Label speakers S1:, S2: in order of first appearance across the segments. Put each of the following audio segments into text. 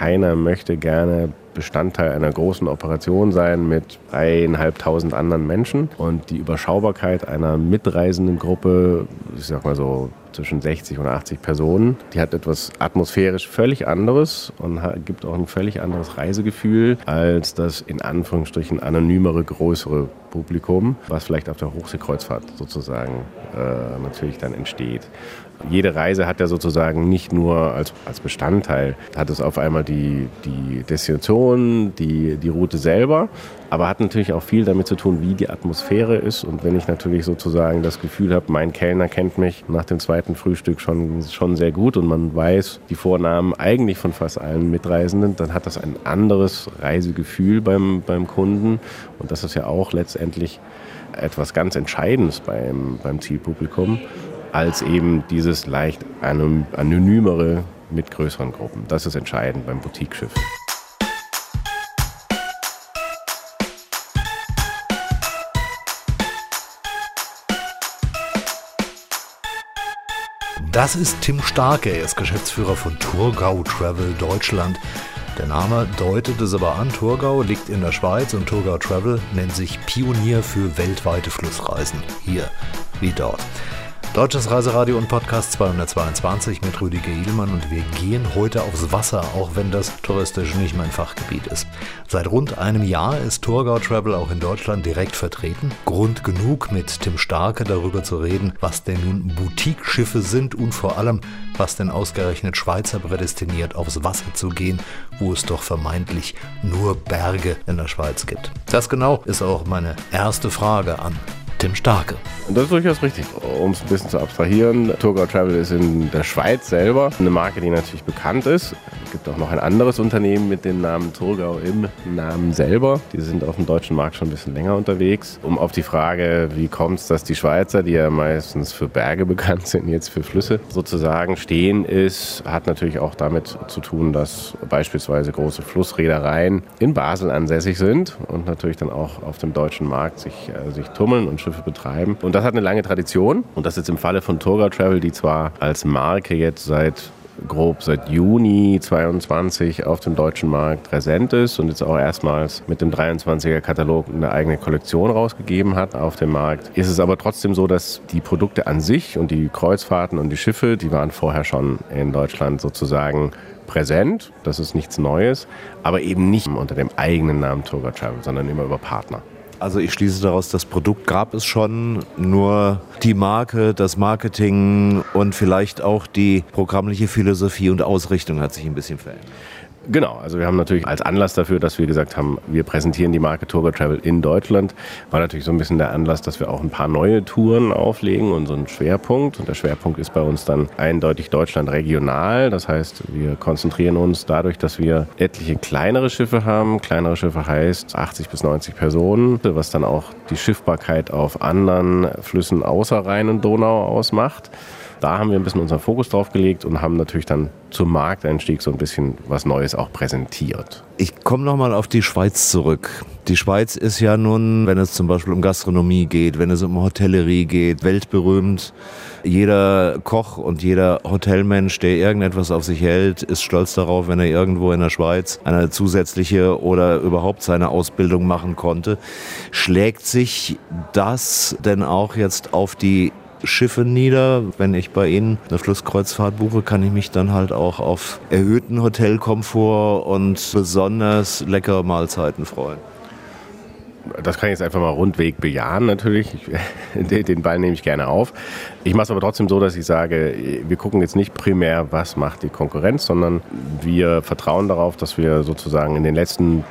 S1: keiner möchte gerne Bestandteil einer großen Operation sein mit dreieinhalbtausend anderen Menschen. Und die Überschaubarkeit einer mitreisenden Gruppe, ich sag mal so zwischen 60 und 80 Personen, die hat etwas atmosphärisch völlig anderes und gibt auch ein völlig anderes Reisegefühl als das in Anführungsstrichen anonymere, größere Publikum, was vielleicht auf der Hochseekreuzfahrt sozusagen äh, natürlich dann entsteht. Jede Reise hat ja sozusagen nicht nur als, als Bestandteil, hat es auf einmal die, die Destination, die, die Route selber, aber hat natürlich auch viel damit zu tun, wie die Atmosphäre ist. Und wenn ich natürlich sozusagen das Gefühl habe, mein Kellner kennt mich nach dem zweiten Frühstück schon, schon sehr gut und man weiß die Vornamen eigentlich von fast allen Mitreisenden, dann hat das ein anderes Reisegefühl beim, beim Kunden. Und das ist ja auch letztendlich etwas ganz Entscheidendes beim, beim Zielpublikum als eben dieses leicht anonymere mit größeren Gruppen. Das ist entscheidend beim Boutique-Schiff.
S2: Das ist Tim Starke, er ist Geschäftsführer von Tourgau Travel Deutschland. Der Name deutet es aber an, Tourgau liegt in der Schweiz und Tourgau Travel nennt sich Pionier für weltweite Flussreisen. Hier wie dort. Deutsches Reiseradio und Podcast 222 mit Rüdiger Edelmann und wir gehen heute aufs Wasser, auch wenn das touristisch nicht mein Fachgebiet ist. Seit rund einem Jahr ist Tourgau Travel auch in Deutschland direkt vertreten. Grund genug, mit Tim Starke darüber zu reden, was denn nun Boutique-Schiffe sind und vor allem, was denn ausgerechnet Schweizer prädestiniert, aufs Wasser zu gehen, wo es doch vermeintlich nur Berge in der Schweiz gibt. Das genau ist auch meine erste Frage an Tim Starke.
S1: Das ist durchaus richtig. Um es ein bisschen zu abstrahieren, Tourgau Travel ist in der Schweiz selber eine Marke, die natürlich bekannt ist. Es gibt auch noch ein anderes Unternehmen mit dem Namen Tourgau im Namen selber. Die sind auf dem deutschen Markt schon ein bisschen länger unterwegs. Um auf die Frage, wie kommt es, dass die Schweizer, die ja meistens für Berge bekannt sind, jetzt für Flüsse sozusagen stehen, ist, hat natürlich auch damit zu tun, dass beispielsweise große Flussreedereien in Basel ansässig sind und natürlich dann auch auf dem deutschen Markt sich, äh, sich tummeln und Schiffe betreiben. Und das hat eine lange Tradition. Und das ist im Falle von Tourgau Travel, die zwar als Marke jetzt seit grob seit Juni 22 auf dem deutschen Markt präsent ist und jetzt auch erstmals mit dem 23er Katalog eine eigene Kollektion rausgegeben hat auf dem Markt. Ist es aber trotzdem so, dass die Produkte an sich und die Kreuzfahrten und die Schiffe, die waren vorher schon in Deutschland sozusagen präsent. Das ist nichts Neues, aber eben nicht unter dem eigenen Namen Tourgau Travel, sondern immer über Partner.
S2: Also ich schließe daraus, das Produkt gab es schon, nur die Marke, das Marketing und vielleicht auch die programmliche Philosophie und Ausrichtung hat sich ein bisschen verändert.
S1: Genau, also wir haben natürlich als Anlass dafür, dass wir gesagt haben, wir präsentieren die Marke Tourgo Travel in Deutschland, war natürlich so ein bisschen der Anlass, dass wir auch ein paar neue Touren auflegen und so einen Schwerpunkt. Und der Schwerpunkt ist bei uns dann eindeutig Deutschland regional. Das heißt, wir konzentrieren uns dadurch, dass wir etliche kleinere Schiffe haben. Kleinere Schiffe heißt 80 bis 90 Personen, was dann auch die Schiffbarkeit auf anderen Flüssen außer Rhein und Donau ausmacht. Da haben wir ein bisschen unseren Fokus drauf gelegt und haben natürlich dann zum Markteinstieg so ein bisschen was Neues auch präsentiert.
S2: Ich komme nochmal auf die Schweiz zurück. Die Schweiz ist ja nun, wenn es zum Beispiel um Gastronomie geht, wenn es um Hotellerie geht, weltberühmt. Jeder Koch und jeder Hotelmensch, der irgendetwas auf sich hält, ist stolz darauf, wenn er irgendwo in der Schweiz eine zusätzliche oder überhaupt seine Ausbildung machen konnte. Schlägt sich das denn auch jetzt auf die Schiffe nieder. Wenn ich bei Ihnen eine Flusskreuzfahrt buche, kann ich mich dann halt auch auf erhöhten Hotelkomfort und besonders leckere Mahlzeiten freuen.
S1: Das kann ich jetzt einfach mal rundweg bejahen natürlich. Ich, den Ball nehme ich gerne auf. Ich mache es aber trotzdem so, dass ich sage, wir gucken jetzt nicht primär, was macht die Konkurrenz, sondern wir vertrauen darauf, dass wir sozusagen in den letzten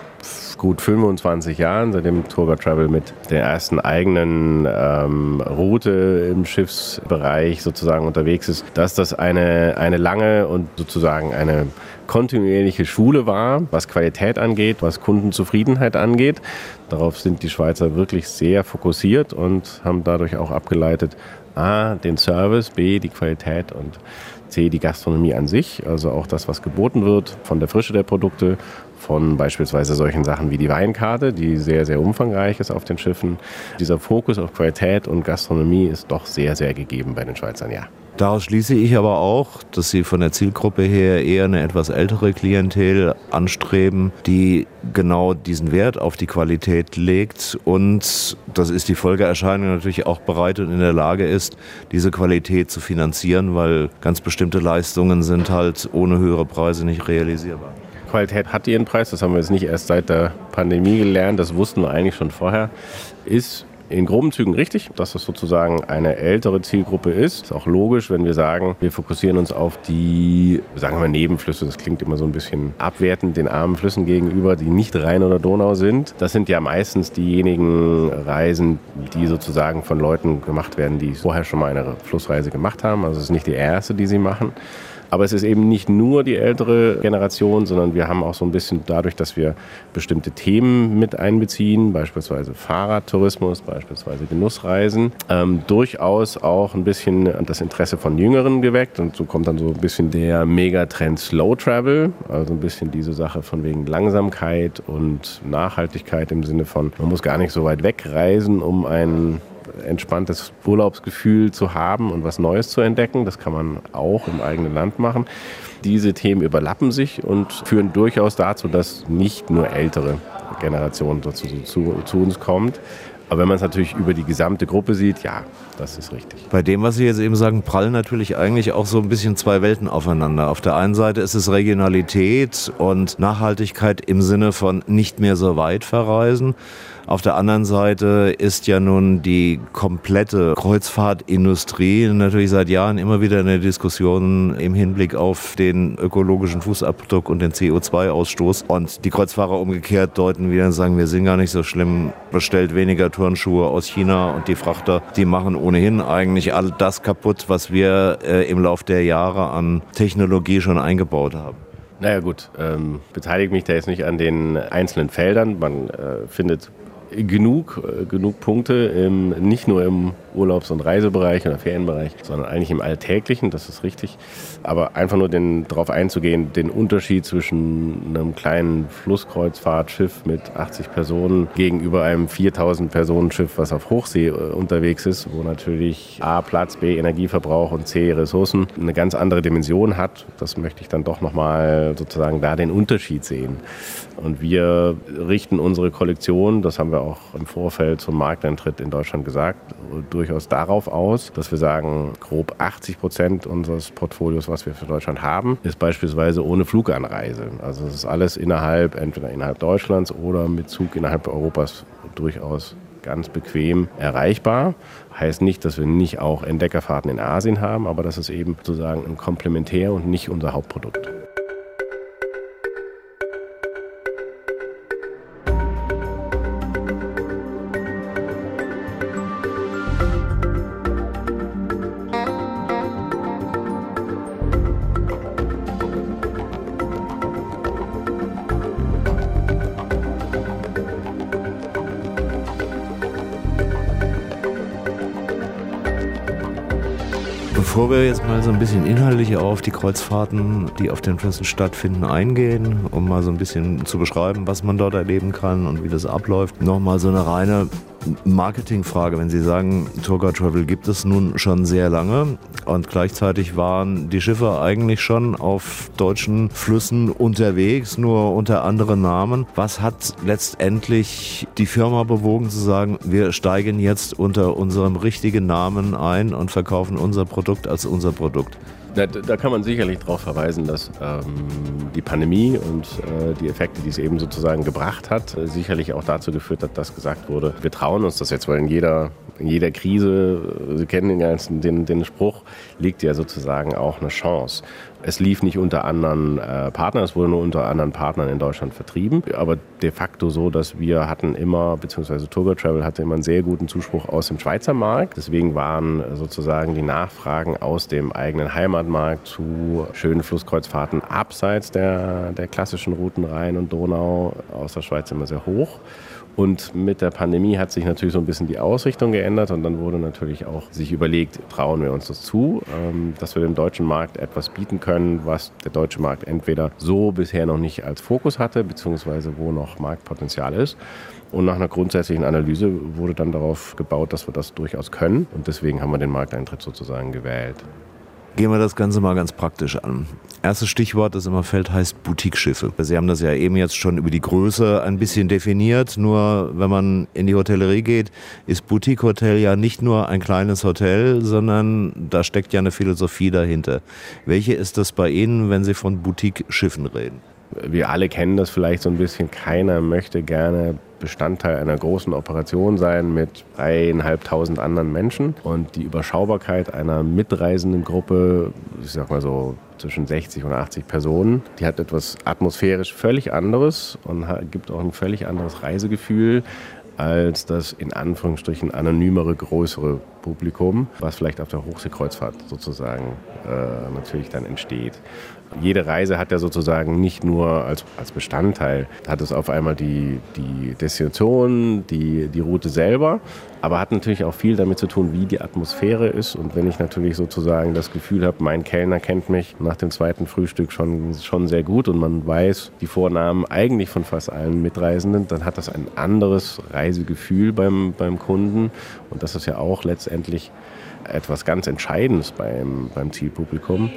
S1: gut 25 Jahren, seitdem Tourga Travel mit der ersten eigenen ähm, Route im Schiffsbereich sozusagen unterwegs ist, dass das eine, eine lange und sozusagen eine kontinuierliche Schule war, was Qualität angeht, was Kundenzufriedenheit angeht. Darauf sind die Schweizer wirklich sehr fokussiert und haben dadurch auch abgeleitet, A, den Service, B, die Qualität und C, die Gastronomie an sich, also auch das, was geboten wird, von der Frische der Produkte von beispielsweise solchen Sachen wie die Weinkarte, die sehr, sehr umfangreich ist auf den Schiffen. Dieser Fokus auf Qualität und Gastronomie ist doch sehr, sehr gegeben bei den Schweizern, ja.
S2: Daraus schließe ich aber auch, dass Sie von der Zielgruppe her eher eine etwas ältere Klientel anstreben, die genau diesen Wert auf die Qualität legt und, das ist die Folgeerscheinung, natürlich auch bereit und in der Lage ist, diese Qualität zu finanzieren, weil ganz bestimmte Leistungen sind halt ohne höhere Preise nicht realisierbar.
S1: Qualität hat ihren Preis, das haben wir jetzt nicht erst seit der Pandemie gelernt, das wussten wir eigentlich schon vorher, ist in groben Zügen richtig, dass das sozusagen eine ältere Zielgruppe ist. Ist auch logisch, wenn wir sagen, wir fokussieren uns auf die, sagen wir Nebenflüsse. Das klingt immer so ein bisschen abwertend den armen Flüssen gegenüber, die nicht Rhein oder Donau sind. Das sind ja meistens diejenigen Reisen, die sozusagen von Leuten gemacht werden, die vorher schon mal eine Flussreise gemacht haben. Also es ist nicht die erste, die sie machen. Aber es ist eben nicht nur die ältere Generation, sondern wir haben auch so ein bisschen dadurch, dass wir bestimmte Themen mit einbeziehen, beispielsweise Fahrradtourismus, beispielsweise Genussreisen, ähm, durchaus auch ein bisschen das Interesse von Jüngeren geweckt. Und so kommt dann so ein bisschen der Megatrend Slow Travel, also ein bisschen diese Sache von wegen Langsamkeit und Nachhaltigkeit im Sinne von, man muss gar nicht so weit wegreisen, um einen entspanntes Urlaubsgefühl zu haben und was Neues zu entdecken. Das kann man auch im eigenen Land machen. Diese Themen überlappen sich und führen durchaus dazu, dass nicht nur ältere Generationen dazu, zu, zu uns kommt. Aber wenn man es natürlich über die gesamte Gruppe sieht, ja, das ist richtig.
S2: Bei dem, was Sie jetzt eben sagen, prallen natürlich eigentlich auch so ein bisschen zwei Welten aufeinander. Auf der einen Seite ist es Regionalität und Nachhaltigkeit im Sinne von nicht mehr so weit verreisen. Auf der anderen Seite ist ja nun die komplette Kreuzfahrtindustrie natürlich seit Jahren immer wieder in der Diskussion im Hinblick auf den ökologischen Fußabdruck und den CO2-Ausstoß. Und die Kreuzfahrer umgekehrt deuten wieder und sagen, wir sind gar nicht so schlimm, bestellt weniger Turnschuhe aus China und die Frachter, die machen ohnehin eigentlich all das kaputt, was wir äh, im Laufe der Jahre an Technologie schon eingebaut haben.
S1: Naja gut, ähm, beteilige mich da jetzt nicht an den einzelnen Feldern. Man äh, findet genug, äh, genug Punkte, im, nicht nur im Urlaubs- und Reisebereich oder Ferienbereich, sondern eigentlich im Alltäglichen, das ist richtig. Aber einfach nur darauf einzugehen, den Unterschied zwischen einem kleinen Flusskreuzfahrtschiff mit 80 Personen gegenüber einem 4000 Personen Schiff, was auf Hochsee äh, unterwegs ist, wo natürlich A Platz, B Energieverbrauch und C Ressourcen eine ganz andere Dimension hat. Das möchte ich dann doch nochmal sozusagen da den Unterschied sehen. Und wir richten unsere Kollektion, das haben wir auch im Vorfeld zum Markteintritt in Deutschland gesagt, durchaus darauf aus, dass wir sagen, grob 80 Prozent unseres Portfolios, was wir für Deutschland haben, ist beispielsweise ohne Fluganreise. Also es ist alles innerhalb, entweder innerhalb Deutschlands oder mit Zug innerhalb Europas durchaus ganz bequem erreichbar. Heißt nicht, dass wir nicht auch Entdeckerfahrten in Asien haben, aber das ist eben sozusagen ein Komplementär und nicht unser Hauptprodukt.
S2: Bevor wir jetzt mal so ein bisschen inhaltlich auf die Kreuzfahrten, die auf den Flüssen stattfinden, eingehen, um mal so ein bisschen zu beschreiben, was man dort erleben kann und wie das abläuft, nochmal so eine reine Marketingfrage. Wenn Sie sagen, Tourguide Travel gibt es nun schon sehr lange und gleichzeitig waren die Schiffe eigentlich schon auf deutschen Flüssen unterwegs, nur unter anderen Namen. Was hat letztendlich die Firma bewogen zu sagen, wir steigen jetzt unter unserem richtigen Namen ein und verkaufen unser Produkt als unser Produkt?
S1: Da, da, kann man sicherlich darauf verweisen, dass ähm, die Pandemie und äh, die Effekte, die es eben sozusagen gebracht hat, äh, sicherlich auch dazu geführt hat, dass gesagt wurde, wir trauen uns das jetzt, weil in jeder, in jeder Krise, äh, Sie kennen den, ganzen, den, den Spruch, liegt ja sozusagen auch eine Chance. Es lief nicht unter anderen äh, Partnern, es wurde nur unter anderen Partnern in Deutschland vertrieben, aber de facto so, dass wir hatten immer, beziehungsweise Tour Travel hatte immer einen sehr guten Zuspruch aus dem Schweizer Markt. Deswegen waren sozusagen die Nachfragen aus dem eigenen Heimatmarkt zu schönen Flusskreuzfahrten abseits der, der klassischen Routen Rhein und Donau aus der Schweiz immer sehr hoch. Und mit der Pandemie hat sich natürlich so ein bisschen die Ausrichtung geändert und dann wurde natürlich auch sich überlegt, trauen wir uns das zu, ähm, dass wir dem deutschen Markt etwas bieten können, was der deutsche Markt entweder so bisher noch nicht als Fokus hatte, beziehungsweise wo noch Marktpotenzial ist. Und nach einer grundsätzlichen Analyse wurde dann darauf gebaut, dass wir das durchaus können. Und deswegen haben wir den Markteintritt sozusagen gewählt.
S2: Gehen wir das Ganze mal ganz praktisch an. Erstes Stichwort, das immer fällt, heißt Boutique-Schiffe. Sie haben das ja eben jetzt schon über die Größe ein bisschen definiert. Nur wenn man in die Hotellerie geht, ist Boutique-Hotel ja nicht nur ein kleines Hotel, sondern da steckt ja eine Philosophie dahinter. Welche ist das bei Ihnen, wenn Sie von Boutique-Schiffen reden?
S1: Wir alle kennen das vielleicht so ein bisschen. Keiner möchte gerne Bestandteil einer großen Operation sein mit dreieinhalbtausend anderen Menschen. Und die Überschaubarkeit einer mitreisenden Gruppe, ich sag mal so zwischen 60 und 80 Personen, die hat etwas atmosphärisch völlig anderes und gibt auch ein völlig anderes Reisegefühl als das in Anführungsstrichen anonymere, größere Publikum, was vielleicht auf der Hochseekreuzfahrt sozusagen äh, natürlich dann entsteht jede Reise hat ja sozusagen nicht nur als, als Bestandteil, hat es auf einmal die, die Destination, die, die Route selber, aber hat natürlich auch viel damit zu tun, wie die Atmosphäre ist. Und wenn ich natürlich sozusagen das Gefühl habe, mein Kellner kennt mich nach dem zweiten Frühstück schon, schon sehr gut und man weiß die Vornamen eigentlich von fast allen Mitreisenden, dann hat das ein anderes Reisegefühl beim, beim Kunden. Und das ist ja auch letztendlich etwas ganz Entscheidendes beim, beim Zielpublikum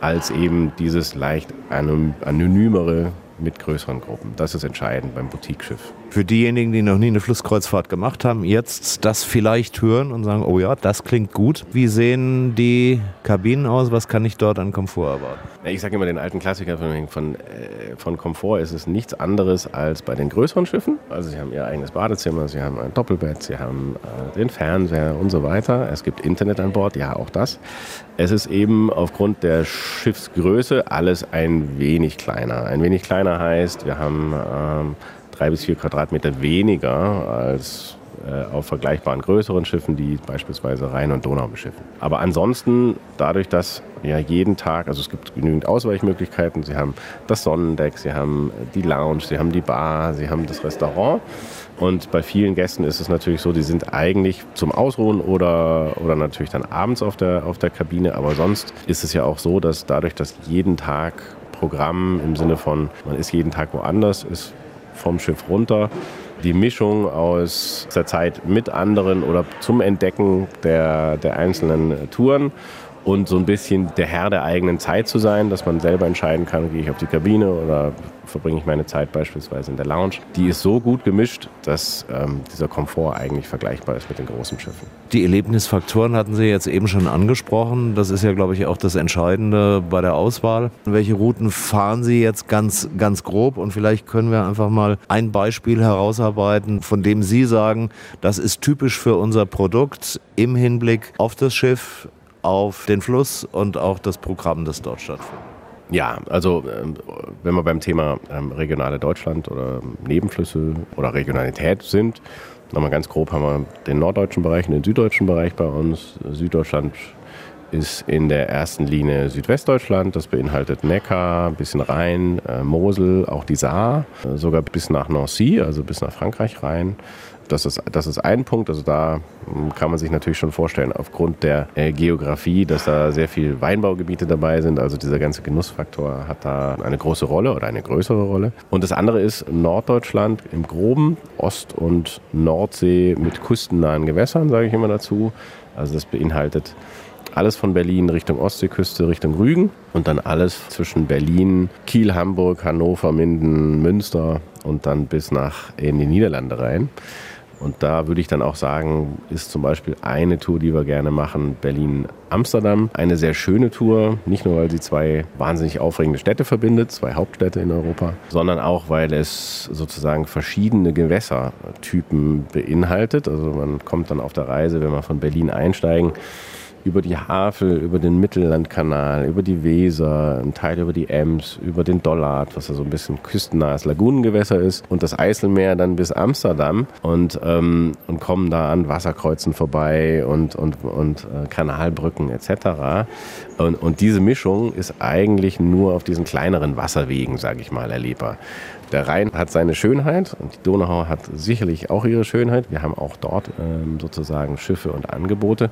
S1: als eben dieses leicht anonymere mit größeren Gruppen. Das ist entscheidend beim Boutique-Schiff.
S2: Für diejenigen, die noch nie eine Flusskreuzfahrt gemacht haben, jetzt das vielleicht hören und sagen, oh ja, das klingt gut. Wie sehen die Kabinen aus? Was kann ich dort an Komfort erwarten?
S1: Ich sage immer den alten Klassiker von, von, äh, von Komfort ist es nichts anderes als bei den größeren Schiffen. Also sie haben ihr eigenes Badezimmer, sie haben ein Doppelbett, sie haben äh, den Fernseher und so weiter. Es gibt Internet an Bord, ja auch das. Es ist eben aufgrund der Schiffsgröße alles ein wenig kleiner. Ein wenig kleiner heißt, wir haben ähm, drei bis vier Quadratmeter weniger als äh, auf vergleichbaren größeren Schiffen, die beispielsweise Rhein und Donau beschiffen. Aber ansonsten, dadurch, dass ja jeden Tag, also es gibt genügend Ausweichmöglichkeiten, Sie haben das Sonnendeck, Sie haben die Lounge, Sie haben die Bar, Sie haben das Restaurant. Und bei vielen Gästen ist es natürlich so, die sind eigentlich zum Ausruhen oder, oder natürlich dann abends auf der, auf der Kabine. Aber sonst ist es ja auch so, dass dadurch, dass jeden Tag Programm im Sinne von, man ist jeden Tag woanders, ist vom Schiff runter. Die Mischung aus der Zeit mit anderen oder zum Entdecken der, der einzelnen Touren und so ein bisschen der Herr der eigenen Zeit zu sein, dass man selber entscheiden kann, gehe ich auf die Kabine oder verbringe ich meine Zeit beispielsweise in der Lounge. Die ist so gut gemischt, dass ähm, dieser Komfort eigentlich vergleichbar ist mit den großen Schiffen.
S2: Die Erlebnisfaktoren hatten Sie jetzt eben schon angesprochen. Das ist ja, glaube ich, auch das Entscheidende bei der Auswahl. Welche Routen fahren Sie jetzt ganz, ganz grob? Und vielleicht können wir einfach mal ein Beispiel herausarbeiten, von dem Sie sagen, das ist typisch für unser Produkt im Hinblick auf das Schiff, auf den Fluss und auch das Programm, das dort stattfindet.
S1: Ja, also ähm, wenn wir beim Thema ähm, regionale Deutschland oder Nebenflüsse oder Regionalität sind, nochmal ganz grob haben wir den norddeutschen Bereich und den süddeutschen Bereich bei uns. Süddeutschland ist in der ersten Linie Südwestdeutschland. Das beinhaltet Neckar, ein bisschen Rhein, äh, Mosel, auch die Saar, äh, sogar bis nach Nancy, also bis nach Frankreich rein. Das ist, das ist ein Punkt. Also da hm, kann man sich natürlich schon vorstellen, aufgrund der äh, Geografie, dass da sehr viele Weinbaugebiete dabei sind. Also dieser ganze Genussfaktor hat da eine große Rolle oder eine größere Rolle. Und das andere ist Norddeutschland im Groben, Ost- und Nordsee mit küstennahen Gewässern, sage ich immer dazu. Also das beinhaltet alles von Berlin Richtung Ostseeküste, Richtung Rügen und dann alles zwischen Berlin, Kiel, Hamburg, Hannover, Minden, Münster und dann bis nach in die Niederlande rein. Und da würde ich dann auch sagen, ist zum Beispiel eine Tour, die wir gerne machen, Berlin-Amsterdam. Eine sehr schöne Tour, nicht nur weil sie zwei wahnsinnig aufregende Städte verbindet, zwei Hauptstädte in Europa, sondern auch weil es sozusagen verschiedene Gewässertypen beinhaltet. Also man kommt dann auf der Reise, wenn wir von Berlin einsteigen, über die Havel, über den Mittellandkanal, über die Weser, ein Teil über die Ems, über den Dollard, was ja so ein bisschen küstennahes Lagunengewässer ist, und das Eiselmeer dann bis Amsterdam und, ähm, und kommen da an Wasserkreuzen vorbei und, und, und äh, Kanalbrücken etc. Und, und diese Mischung ist eigentlich nur auf diesen kleineren Wasserwegen, sage ich mal, erlebbar. Der Rhein hat seine Schönheit und die Donau hat sicherlich auch ihre Schönheit. Wir haben auch dort ähm, sozusagen Schiffe und Angebote.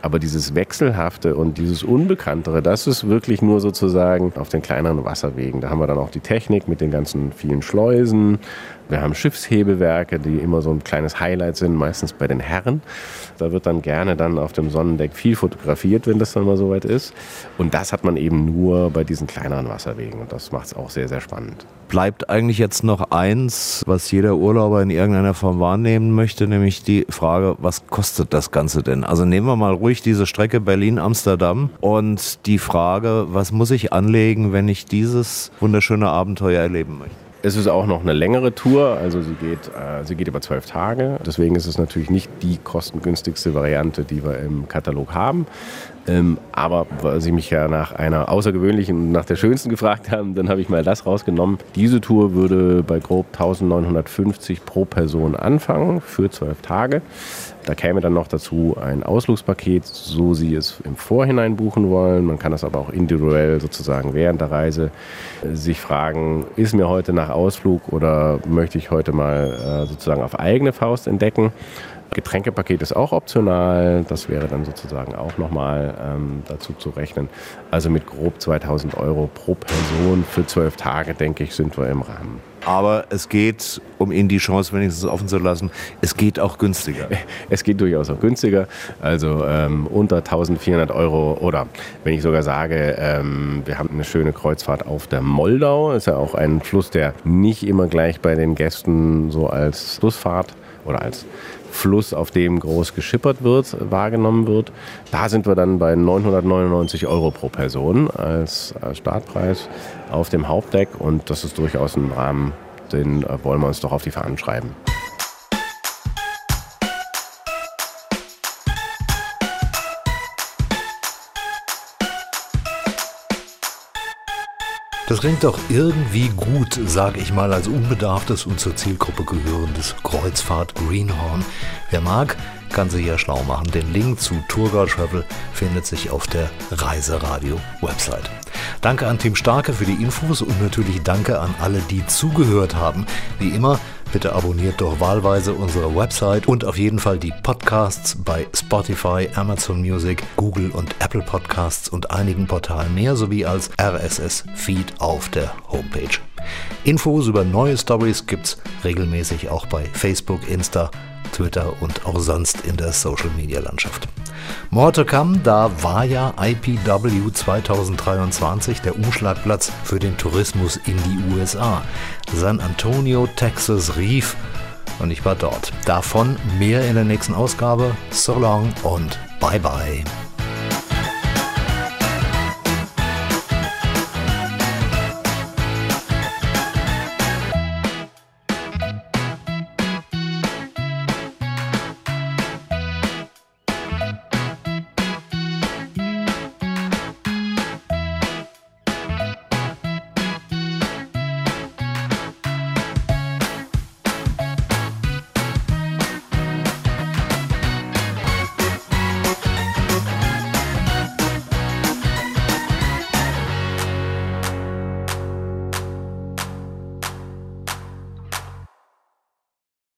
S1: Aber dieses Wechselhafte und dieses Unbekanntere, das ist wirklich nur sozusagen auf den kleineren Wasserwegen. Da haben wir dann auch die Technik mit den ganzen vielen Schleusen, Wir haben Schiffshebewerke, die immer so ein kleines Highlight sind, meistens bei den Herren. Da wird dann gerne dann auf dem Sonnendeck viel fotografiert, wenn das dann mal soweit ist. Und das hat man eben nur bei diesen kleineren Wasserwegen. Und das macht es auch sehr, sehr spannend.
S3: Bleibt eigentlich jetzt noch eins, was jeder Urlauber in irgendeiner Form wahrnehmen möchte, nämlich die Frage, was kostet das Ganze denn? Also nehmen wir mal ruhig diese Strecke Berlin-Amsterdam und die Frage, was muss ich anlegen, wenn ich dieses wunderschöne Abenteuer erleben möchte?
S1: Es ist auch noch eine längere Tour, also sie geht, äh, sie geht über zwölf Tage. Deswegen ist es natürlich nicht die kostengünstigste Variante, die wir im Katalog haben. Ähm, aber weil Sie mich ja nach einer außergewöhnlichen, nach der schönsten gefragt haben, dann habe ich mal das rausgenommen. Diese Tour würde bei grob 1950 pro Person anfangen für zwölf Tage. Da käme dann noch dazu ein Ausflugspaket, so Sie es im Vorhinein buchen wollen. Man kann das aber auch individuell sozusagen während der Reise äh, sich fragen, ist mir heute nach Ausflug oder möchte ich heute mal äh, sozusagen auf eigene Faust entdecken. Getränkepaket ist auch optional. Das wäre dann sozusagen auch nochmal ähm, dazu zu rechnen. Also mit grob 2000 Euro pro Person für zwölf Tage, denke ich, sind wir im Rahmen.
S3: Aber es geht, um Ihnen die Chance wenigstens offen zu lassen, es geht auch günstiger.
S1: Es geht durchaus auch günstiger. Also ähm, unter 1400 Euro oder wenn ich sogar sage, ähm, wir haben eine schöne Kreuzfahrt auf der Moldau. Ist ja auch ein Fluss, der nicht immer gleich bei den Gästen so als Flussfahrt oder als Fluss, auf dem groß geschippert wird, wahrgenommen wird. Da sind wir dann bei 999 Euro pro Person als Startpreis auf dem Hauptdeck und das ist durchaus ein Rahmen, den äh, wollen wir uns doch auf die Fahnen schreiben.
S3: Das klingt doch irgendwie gut, sage ich mal, als unbedarftes und zur Zielgruppe gehörendes Kreuzfahrt-Greenhorn. Wer mag, kann sich ja schlau machen. Den Link zu Tourguide Travel findet sich auf der Reiseradio-Website. Danke an Team Starke für die Infos und natürlich danke an alle, die zugehört haben. Wie immer, bitte abonniert doch wahlweise unsere Website und auf jeden Fall die Podcasts bei Spotify, Amazon Music, Google und Apple Podcasts und einigen Portalen mehr sowie als RSS-Feed auf der Homepage. Infos über neue Stories gibt's regelmäßig auch bei Facebook, Insta, Twitter und auch sonst in der Social Media Landschaft. More to come, da war ja IPW 2023 der Umschlagplatz für den Tourismus in die USA. San Antonio, Texas rief und ich war dort. Davon mehr in der nächsten Ausgabe. So long und bye bye.